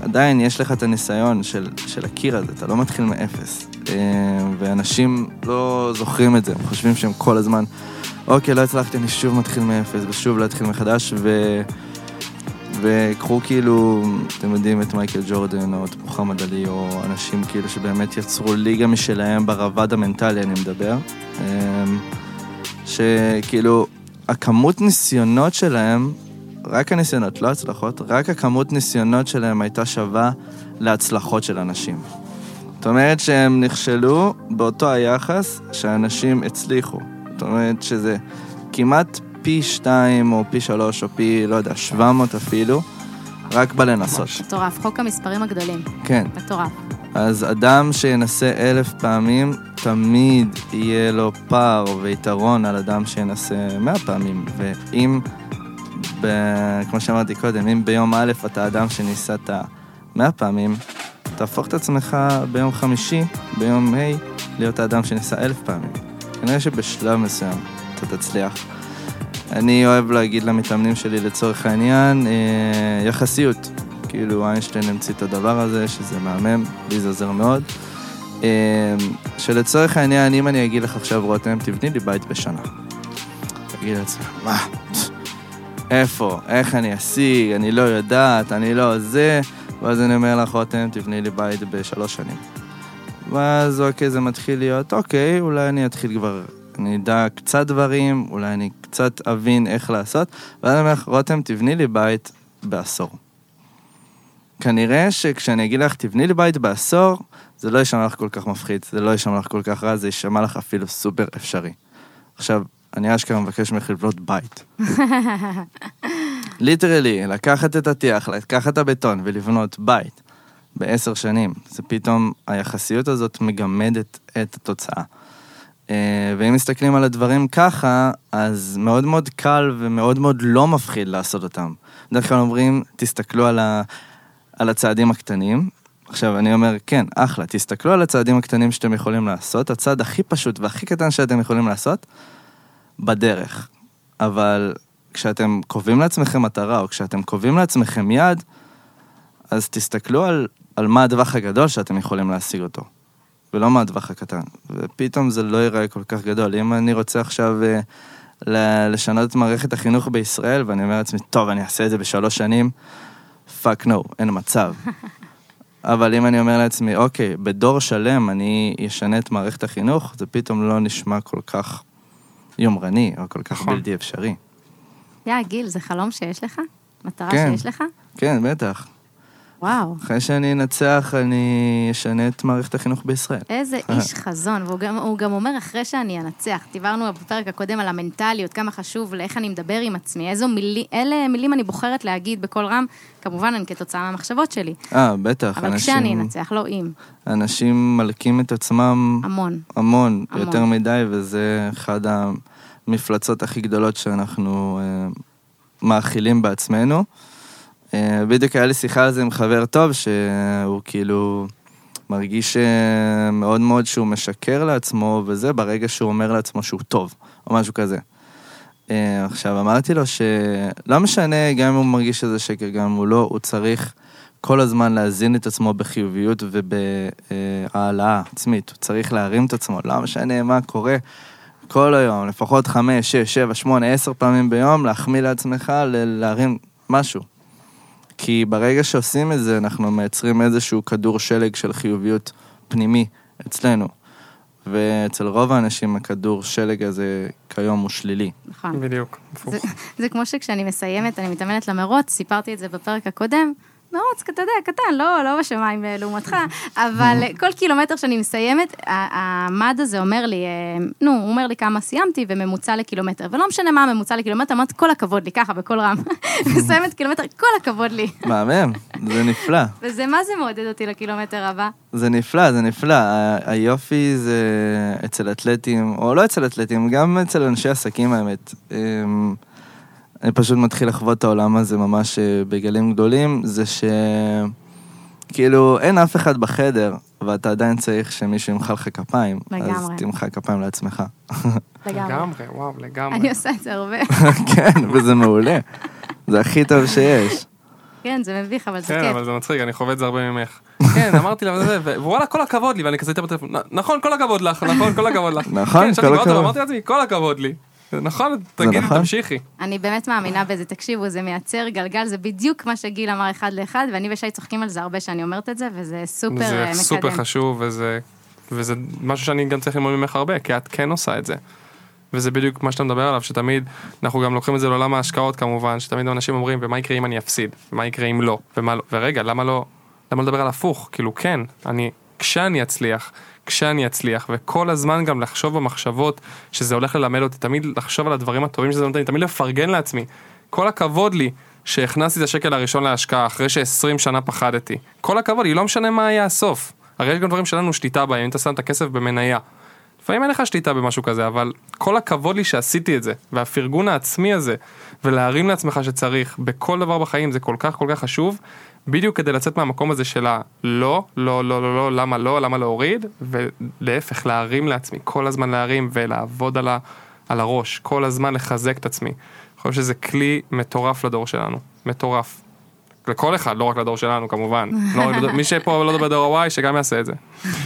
עדיין יש לך את הניסיון של, של הקיר הזה, אתה לא מתחיל מאפס. אה, ואנשים לא זוכרים את זה, הם חושבים שהם כל הזמן, אוקיי, לא הצלחתי, אני שוב מתחיל מאפס, ושוב להתחיל מחדש, ו... וקחו כאילו, אתם יודעים, את מייקל ג'ורדן, או את מוחמד עלי, או אנשים כאילו שבאמת יצרו ליגה משלהם ברבד המנטלי, אני מדבר. אה, שכאילו, הכמות ניסיונות שלהם, רק הניסיונות, לא הצלחות, רק הכמות ניסיונות שלהם הייתה שווה להצלחות של אנשים. זאת אומרת שהם נכשלו באותו היחס שאנשים הצליחו. זאת אומרת שזה כמעט פי שתיים או פי שלוש או פי, לא יודע, שבע מאות אפילו, רק בלנסות. מטורף, חוק המספרים הגדולים. כן. מטורף. אז אדם שינסה אלף פעמים, תמיד יהיה לו פער ויתרון על אדם שינסה מאה פעמים. ואם, ב, כמו שאמרתי קודם, אם ביום א' אתה אדם שניסת מאה פעמים, תהפוך את עצמך ביום חמישי, ביום ה', להיות האדם שניסה אלף פעמים. כנראה שבשלב מסוים אתה תצליח. אני אוהב להגיד למתאמנים שלי לצורך העניין, אה, יחסיות. כאילו איינשטיין המציא את הדבר הזה, שזה מהמם, לי זה עוזר מאוד. אה, שלצורך העניין, אם אני אגיד לך עכשיו, רותם, תבני לי בית בשנה. תגיד לעצמך, מה? איפה? איך אני אשיג? אני לא יודעת, אני לא זה. ואז אני אומר לך, רותם, תבני לי בית בשלוש שנים. ואז אוקיי, זה מתחיל להיות, אוקיי, אולי אני אתחיל כבר, אני אדע קצת דברים, אולי אני קצת אבין איך לעשות, ואז אני אומר לך, רותם, תבני לי בית בעשור. כנראה שכשאני אגיד לך, תבני לי בית בעשור, זה לא יישמע לך כל כך מפחיד, זה לא יישמע לך כל כך רע, זה יישמע לך אפילו סופר אפשרי. עכשיו, אני אשכרה מבקש ממך לבנות בית. ליטרלי, לקחת את הטיח, לקחת את הבטון ולבנות בית בעשר שנים, זה פתאום, היחסיות הזאת מגמדת את התוצאה. אה, ואם מסתכלים על הדברים ככה, אז מאוד מאוד קל ומאוד מאוד לא מפחיד לעשות אותם. בדרך כלל אומרים, תסתכלו על, ה... על הצעדים הקטנים. עכשיו, אני אומר, כן, אחלה, תסתכלו על הצעדים הקטנים שאתם יכולים לעשות, הצעד הכי פשוט והכי קטן שאתם יכולים לעשות, בדרך. אבל כשאתם קובעים לעצמכם מטרה, או כשאתם קובעים לעצמכם יעד, אז תסתכלו על, על מה הטווח הגדול שאתם יכולים להשיג אותו, ולא מה הטווח הקטן. ופתאום זה לא ייראה כל כך גדול. אם אני רוצה עכשיו ל- לשנות את מערכת החינוך בישראל, ואני אומר לעצמי, טוב, אני אעשה את זה בשלוש שנים, fuck no, no, אין מצב. אבל אם אני אומר לעצמי, אוקיי, בדור שלם אני אשנה את מערכת החינוך, זה פתאום לא נשמע כל כך יומרני, או כל כך נכון. בלתי אפשרי. יא, גיל, זה חלום שיש לך? מטרה כן. שיש לך? כן, בטח. וואו. אחרי שאני אנצח, אני אשנה את מערכת החינוך בישראל. איזה איש חזון, והוא גם, הוא גם אומר אחרי שאני אנצח. דיברנו בפרק הקודם על המנטליות, כמה חשוב לאיך אני מדבר עם עצמי, איזו מילים, אלה מילים אני בוחרת להגיד בקול רם, כמובן הן כתוצאה מהמחשבות שלי. אה, בטח. אבל אנשים, כשאני אנצח, לא אם. אנשים מלקים את עצמם המון. המון, המון. יותר מדי, וזה אחד המפלצות הכי גדולות שאנחנו אה, מאכילים בעצמנו. אה, בדיוק היה לי שיחה על זה עם חבר טוב, שהוא כאילו מרגיש אה, מאוד מאוד שהוא משקר לעצמו, וזה ברגע שהוא אומר לעצמו שהוא טוב, או משהו כזה. עכשיו, אמרתי לו שלא משנה, גם אם הוא מרגיש שזה שקר, גם אם הוא לא, הוא צריך כל הזמן להזין את עצמו בחיוביות ובהעלאה עצמית. הוא צריך להרים את עצמו, לא משנה מה קורה. כל היום, לפחות חמש, שש, שבע, שמונה, עשר פעמים ביום, להחמיא לעצמך, ל- להרים משהו. כי ברגע שעושים את זה, אנחנו מייצרים איזשהו כדור שלג של חיוביות פנימי אצלנו. ואצל רוב האנשים הכדור שלג הזה כיום הוא שלילי. נכון. בדיוק. הפוך. זה, זה כמו שכשאני מסיימת, אני מתאמנת למרוץ, סיפרתי את זה בפרק הקודם. מרוץ, אתה יודע, קטן, לא, לא בשמיים אה, לעומתך, אבל אה, כל קילומטר שאני מסיימת, המד הזה אומר לי, אה, נו, הוא אומר לי כמה סיימתי וממוצע לקילומטר, ולא משנה מה הממוצע לקילומטר, אמרתי, כל הכבוד לי, ככה, בקול רם. מסיימת קילומטר, כל הכבוד לי. מהמם, זה נפלא. וזה מה זה מעודד אותי לקילומטר הבא. זה נפלא, זה נפלא. היופי זה אצל אתלטים, או לא אצל אתלטים, גם אצל אנשי עסקים האמת. אני פשוט מתחיל לחוות את העולם הזה ממש אה, בגלים גדולים, זה ש... כאילו, אין אף אחד בחדר, ואתה עדיין צריך שמישהו ימחא לך כפיים. אז לגמרי. תמחא כפיים לעצמך. לגמרי. לגמרי, וואו, לגמרי. אני עושה את זה הרבה. כן, וזה מעולה. זה הכי טוב שיש. כן, זה מביך, אבל זה כן, כיף. אבל זה מצחיק, אני חווה את זה הרבה ממך. כן, אמרתי לה, וזה, ווואלה, כל הכבוד לי, ואני כזה איתה בטלפון, "נ- נכון, כל הכבוד לך, נכון, כל הכבוד לך. נכון, כן, כל הכבוד. ואמרתי לעצמי, כל הכבוד לי. נכון, תגידי, נכון. תמשיכי. אני באמת מאמינה בזה, תקשיבו, זה מייצר גלגל, זה בדיוק מה שגיל אמר אחד לאחד, ואני ושי צוחקים על זה הרבה שאני אומרת את זה, וזה סופר אה, זה מקדם. סופר חשוב, וזה, וזה משהו שאני גם צריך ללמוד ממך הרבה, כי את כן עושה את זה. וזה בדיוק מה שאתה מדבר עליו, שתמיד, אנחנו גם לוקחים את זה לעולם ההשקעות כמובן, שתמיד אנשים אומרים, ומה יקרה אם אני אפסיד? ומה יקרה אם לא? ומה לא? ורגע, למה לא, למה לדבר על הפוך? כאילו, כן, אני, כשאני אצליח, כשאני אצליח, וכל הזמן גם לחשוב במחשבות שזה הולך ללמד אותי, תמיד לחשוב על הדברים הטובים שזה נותן לי, תמיד לפרגן לעצמי. כל הכבוד לי שהכנסתי את השקל הראשון להשקעה אחרי ש-20 שנה פחדתי. כל הכבוד לי, לא משנה מה יהיה הסוף. הרי יש גם דברים שאין לנו שליטה בהם, אם אתה שם את הכסף במניה. לפעמים אין לך שליטה במשהו כזה, אבל כל הכבוד לי שעשיתי את זה, והפרגון העצמי הזה, ולהרים לעצמך שצריך בכל דבר בחיים, זה כל כך כל כך חשוב, בדיוק כדי לצאת מהמקום הזה של הלא, לא, לא, לא, לא, למה לא, למה להוריד, ולהפך, להרים לעצמי, כל הזמן להרים ולעבוד על, ה, על הראש, כל הזמן לחזק את עצמי. אני חושב שזה כלי מטורף לדור שלנו, מטורף. לכל אחד, לא רק לדור שלנו כמובן. לא מי שפה לא מדבר דור ה-Y, שגם יעשה את זה.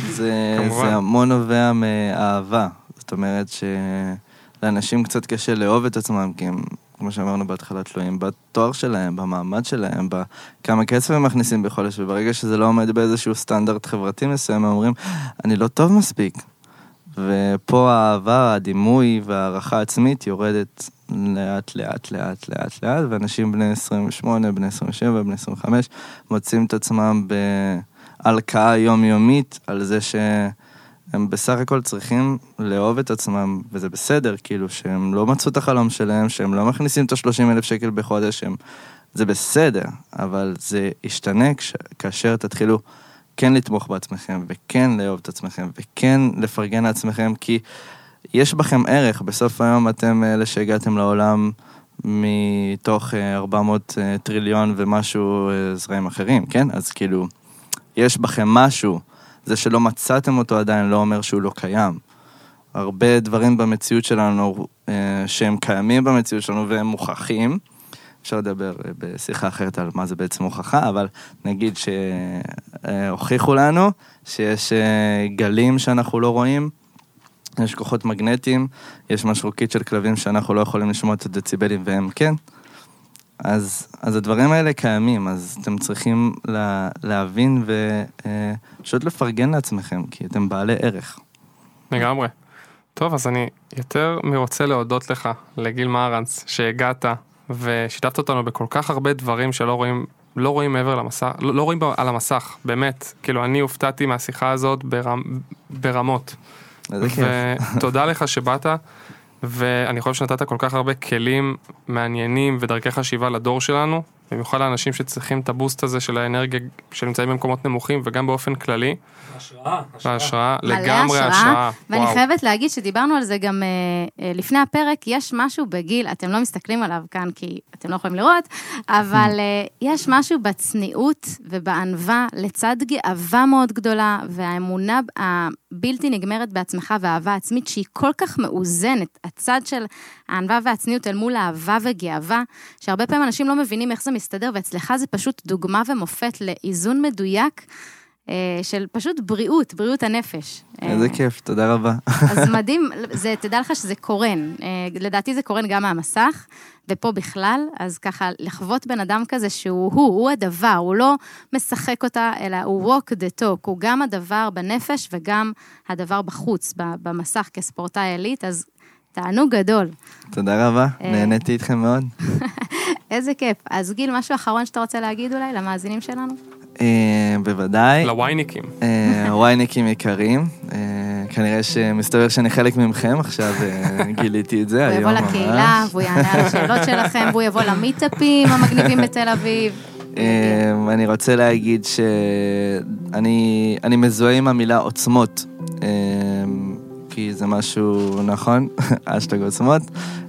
זה. זה המון נובע מאהבה. זאת אומרת שלאנשים קצת קשה לאהוב את עצמם, כי הם, כמו שאמרנו בהתחלה, תלויים בתואר שלהם, במעמד שלהם, בכמה כסף הם מכניסים בחודש, וברגע שזה לא עומד באיזשהו סטנדרט חברתי מסוים, הם אומרים, אני לא טוב מספיק. ופה האהבה, הדימוי וההערכה העצמית יורדת לאט לאט לאט לאט לאט, ואנשים בני 28, בני 27, בני 25, מוצאים את עצמם בהלקאה יומיומית על זה שהם בסך הכל צריכים לאהוב את עצמם, וזה בסדר, כאילו שהם לא מצאו את החלום שלהם, שהם לא מכניסים את ה-30 אלף שקל בחודש, שהם... זה בסדר, אבל זה ישתנה כש... כאשר תתחילו כן לתמוך בעצמכם, וכן לאהוב את עצמכם, וכן לפרגן לעצמכם, כי יש בכם ערך, בסוף היום אתם אלה שהגעתם לעולם מתוך אה, 400 אה, טריליון ומשהו אה, זרעים אחרים, כן? אז כאילו, יש בכם משהו, זה שלא מצאתם אותו עדיין לא אומר שהוא לא קיים. הרבה דברים במציאות שלנו אה, שהם קיימים במציאות שלנו והם מוכחים. אפשר לדבר אה, בשיחה אחרת על מה זה בעצם הוכחה, אבל נגיד שהוכיחו לנו שיש אה, גלים שאנחנו לא רואים, יש כוחות מגנטיים, יש משרוקית של כלבים שאנחנו לא יכולים לשמוע את הדציבלים והם כן. אז, אז הדברים האלה קיימים, אז אתם צריכים לה, להבין ופשוט לפרגן לעצמכם, כי אתם בעלי ערך. לגמרי. טוב, אז אני יותר מרוצה להודות לך, לגיל מהרנס, שהגעת ושיתפת אותנו בכל כך הרבה דברים שלא רואים, לא רואים מעבר למסך, לא, לא רואים על המסך, באמת. כאילו, אני הופתעתי מהשיחה הזאת ברמ, ברמות. איזה כיף. ותודה לך שבאת, ואני חושב שנתת כל כך הרבה כלים מעניינים ודרכי חשיבה לדור שלנו, במיוחד לאנשים שצריכים את הבוסט הזה של האנרגיה, שנמצאים במקומות נמוכים, וגם באופן כללי, השראה, השראה. לגמרי השראה, השראה. ואני וואו. חייבת להגיד שדיברנו על זה גם אה, אה, לפני הפרק, יש משהו בגיל, אתם לא מסתכלים עליו כאן כי אתם לא יכולים לראות, אבל אה, יש משהו בצניעות ובענווה, לצד גאווה מאוד גדולה, והאמונה הבלתי נגמרת בעצמך והאהבה עצמית, שהיא כל כך מאוזנת, הצד של הענווה והצניעות אל מול אהבה וגאווה, שהרבה פעמים אנשים לא מבינים איך זה להסתדר, ואצלך זה פשוט דוגמה ומופת לאיזון מדויק אה, של פשוט בריאות, בריאות הנפש. איזה כיף, תודה רבה. אז מדהים, זה, תדע לך שזה קורן. אה, לדעתי זה קורן גם מהמסך, ופה בכלל, אז ככה, לחוות בן אדם כזה שהוא הוא, הוא הדבר, הוא לא משחק אותה, אלא הוא walk the talk, הוא גם הדבר בנפש וגם הדבר בחוץ, במסך כספורטאי עילית, אז תענוג גדול. תודה רבה, אה, נהניתי איתכם מאוד. איזה כיף. אז גיל, משהו אחרון שאתה רוצה להגיד אולי למאזינים שלנו? אה, בוודאי. לווייניקים. אה, וייניקים יקרים. אה, כנראה שמסתבר שאני חלק ממכם, עכשיו גיליתי את זה היום ממש. הוא יבוא לקהילה, והוא יענה על השאלות שלכם, והוא יבוא למיטאפים המגניבים בתל אביב. אני רוצה להגיד שאני מזוהה עם המילה עוצמות. כי זה משהו נכון, אשטג עוצמות.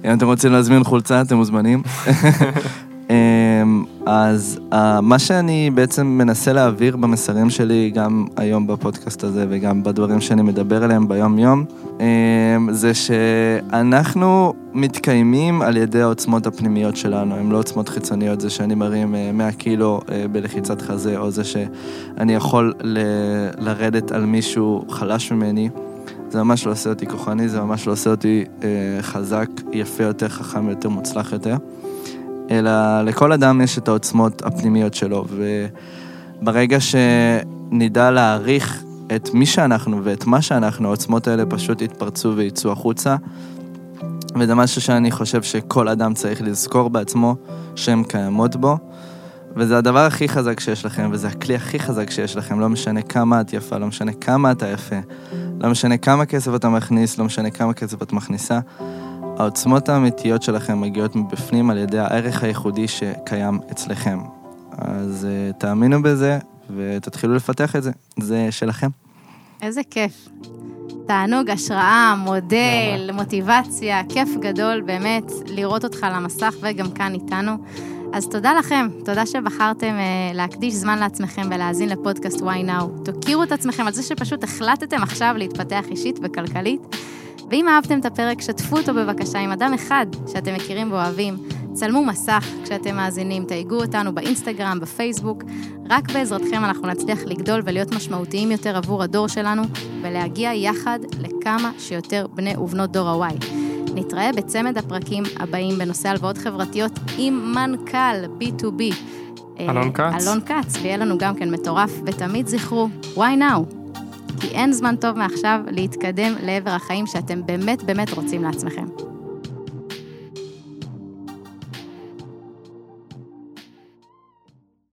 אם אתם רוצים להזמין חולצה, אתם מוזמנים. אמ, אז אה, מה שאני בעצם מנסה להעביר במסרים שלי, גם היום בפודקאסט הזה וגם בדברים שאני מדבר עליהם ביום-יום, אמ, זה שאנחנו מתקיימים על ידי העוצמות הפנימיות שלנו, הן לא עוצמות חיצוניות, זה שאני מרים 100 אה, קילו אה, בלחיצת חזה, או זה שאני יכול לרדת על מישהו חלש ממני. זה ממש לא עושה אותי כוחני, זה ממש לא עושה אותי אה, חזק, יפה יותר, חכם יותר, מוצלח יותר. אלא לכל אדם יש את העוצמות הפנימיות שלו, וברגע שנדע להעריך את מי שאנחנו ואת מה שאנחנו, העוצמות האלה פשוט יתפרצו ויצאו החוצה. וזה משהו שאני חושב שכל אדם צריך לזכור בעצמו שהן קיימות בו. וזה הדבר הכי חזק שיש לכם, וזה הכלי הכי חזק שיש לכם, לא משנה כמה את יפה, לא משנה כמה אתה יפה, לא משנה כמה כסף אתה מכניס, לא משנה כמה כסף את מכניסה. העוצמות האמיתיות שלכם מגיעות מבפנים על ידי הערך הייחודי שקיים אצלכם. אז uh, תאמינו בזה ותתחילו לפתח את זה, זה שלכם. איזה כיף. תענוג, השראה, מודל, מוטיבציה, כיף גדול באמת לראות אותך על המסך וגם כאן איתנו. אז תודה לכם, תודה שבחרתם uh, להקדיש זמן לעצמכם ולהאזין לפודקאסט Why Now. תכירו את עצמכם על זה שפשוט החלטתם עכשיו להתפתח אישית וכלכלית. ואם אהבתם את הפרק, שתפו אותו בבקשה עם אדם אחד שאתם מכירים ואוהבים. צלמו מסך כשאתם מאזינים, תייגו אותנו באינסטגרם, בפייסבוק. רק בעזרתכם אנחנו נצליח לגדול ולהיות משמעותיים יותר עבור הדור שלנו, ולהגיע יחד לכמה שיותר בני ובנות דור ה-Y. נתראה בצמד הפרקים הבאים בנושא הלוואות חברתיות עם מנכ"ל B2B. אלון כץ. אלון כץ, ויהיה לנו גם כן מטורף, ותמיד זכרו, why now? כי אין זמן טוב מעכשיו להתקדם לעבר החיים שאתם באמת באמת רוצים לעצמכם.